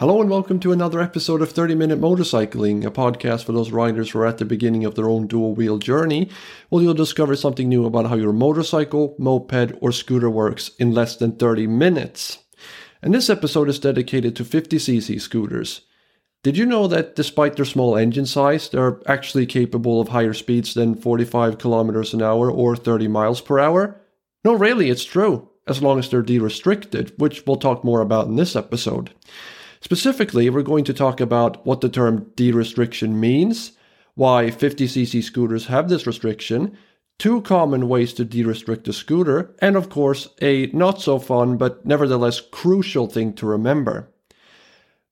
Hello and welcome to another episode of 30 Minute Motorcycling, a podcast for those riders who are at the beginning of their own dual wheel journey. Well, you'll discover something new about how your motorcycle, moped, or scooter works in less than 30 minutes. And this episode is dedicated to 50cc scooters. Did you know that despite their small engine size, they're actually capable of higher speeds than 45 kilometers an hour or 30 miles per hour? No, really, it's true, as long as they're de-restricted, which we'll talk more about in this episode. Specifically, we're going to talk about what the term de-restriction means, why 50cc scooters have this restriction, two common ways to de-restrict a scooter, and of course, a not so fun but nevertheless crucial thing to remember.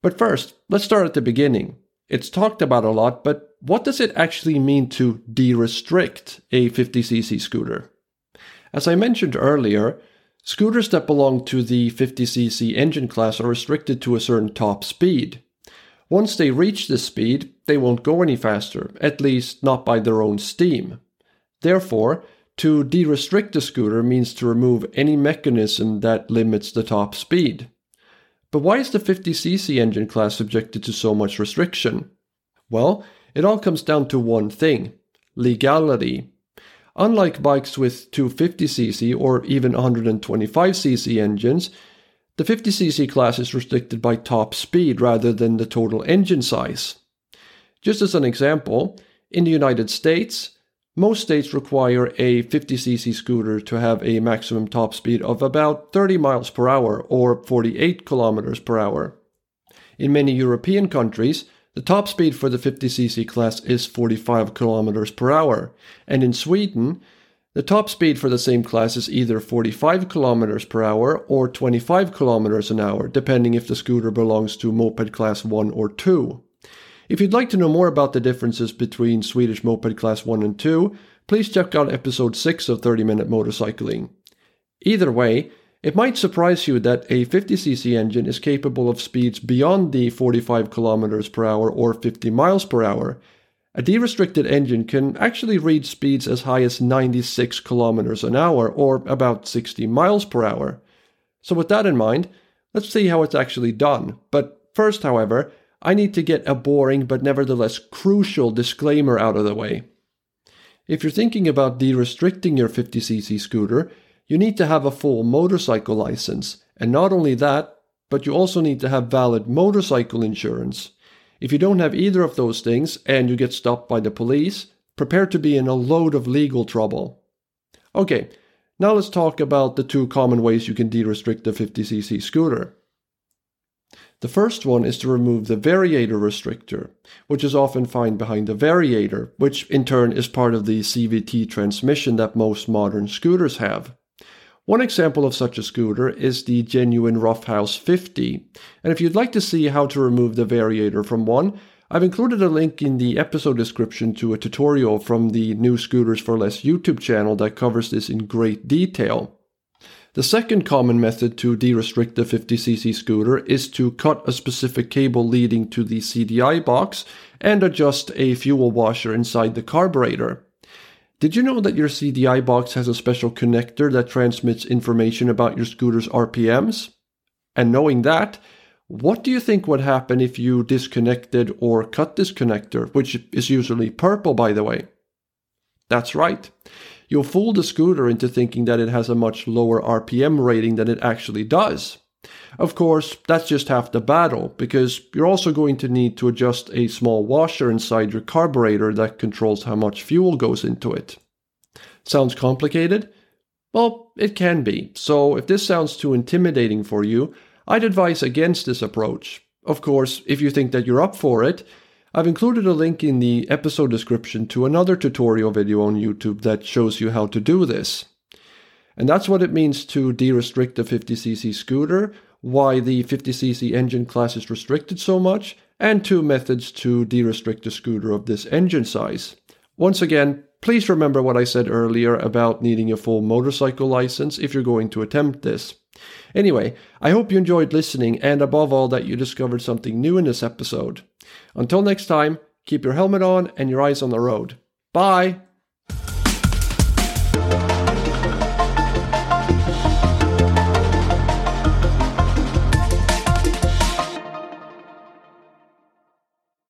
But first, let's start at the beginning. It's talked about a lot, but what does it actually mean to de-restrict a 50cc scooter? As I mentioned earlier, Scooters that belong to the 50cc engine class are restricted to a certain top speed. Once they reach this speed, they won't go any faster, at least not by their own steam. Therefore, to de-restrict a scooter means to remove any mechanism that limits the top speed. But why is the 50cc engine class subjected to so much restriction? Well, it all comes down to one thing legality. Unlike bikes with 250cc or even 125cc engines, the 50cc class is restricted by top speed rather than the total engine size. Just as an example, in the United States, most states require a 50cc scooter to have a maximum top speed of about 30 miles per hour or 48 kilometers per hour. In many European countries, the top speed for the 50cc class is 45 km per hour, and in Sweden, the top speed for the same class is either 45 km per hour or 25 km an hour, depending if the scooter belongs to moped class 1 or 2. If you'd like to know more about the differences between Swedish moped class 1 and 2, please check out episode 6 of 30 Minute Motorcycling. Either way, it might surprise you that a 50cc engine is capable of speeds beyond the 45 km per hour or 50 miles per hour. A de-restricted engine can actually reach speeds as high as 96 km an hour or about 60 miles per hour. So with that in mind, let's see how it's actually done. But first, however, I need to get a boring but nevertheless crucial disclaimer out of the way. If you're thinking about de-restricting your 50cc scooter, you need to have a full motorcycle license. And not only that, but you also need to have valid motorcycle insurance. If you don't have either of those things and you get stopped by the police, prepare to be in a load of legal trouble. Okay, now let's talk about the two common ways you can de-restrict a 50cc scooter. The first one is to remove the variator restrictor, which is often found behind the variator, which in turn is part of the CVT transmission that most modern scooters have. One example of such a scooter is the genuine Roughhouse 50. And if you'd like to see how to remove the variator from one, I've included a link in the episode description to a tutorial from the New Scooters for Less YouTube channel that covers this in great detail. The second common method to de-restrict the 50cc scooter is to cut a specific cable leading to the CDI box and adjust a fuel washer inside the carburetor. Did you know that your CDI box has a special connector that transmits information about your scooter's RPMs? And knowing that, what do you think would happen if you disconnected or cut this connector, which is usually purple, by the way? That's right. You'll fool the scooter into thinking that it has a much lower RPM rating than it actually does. Of course, that's just half the battle, because you're also going to need to adjust a small washer inside your carburetor that controls how much fuel goes into it. Sounds complicated? Well, it can be, so if this sounds too intimidating for you, I'd advise against this approach. Of course, if you think that you're up for it, I've included a link in the episode description to another tutorial video on YouTube that shows you how to do this. And that's what it means to de-restrict the 50cc scooter, why the 50cc engine class is restricted so much, and two methods to de-restrict a scooter of this engine size. Once again, please remember what I said earlier about needing a full motorcycle license if you're going to attempt this. Anyway, I hope you enjoyed listening and above all that you discovered something new in this episode. Until next time, keep your helmet on and your eyes on the road. Bye!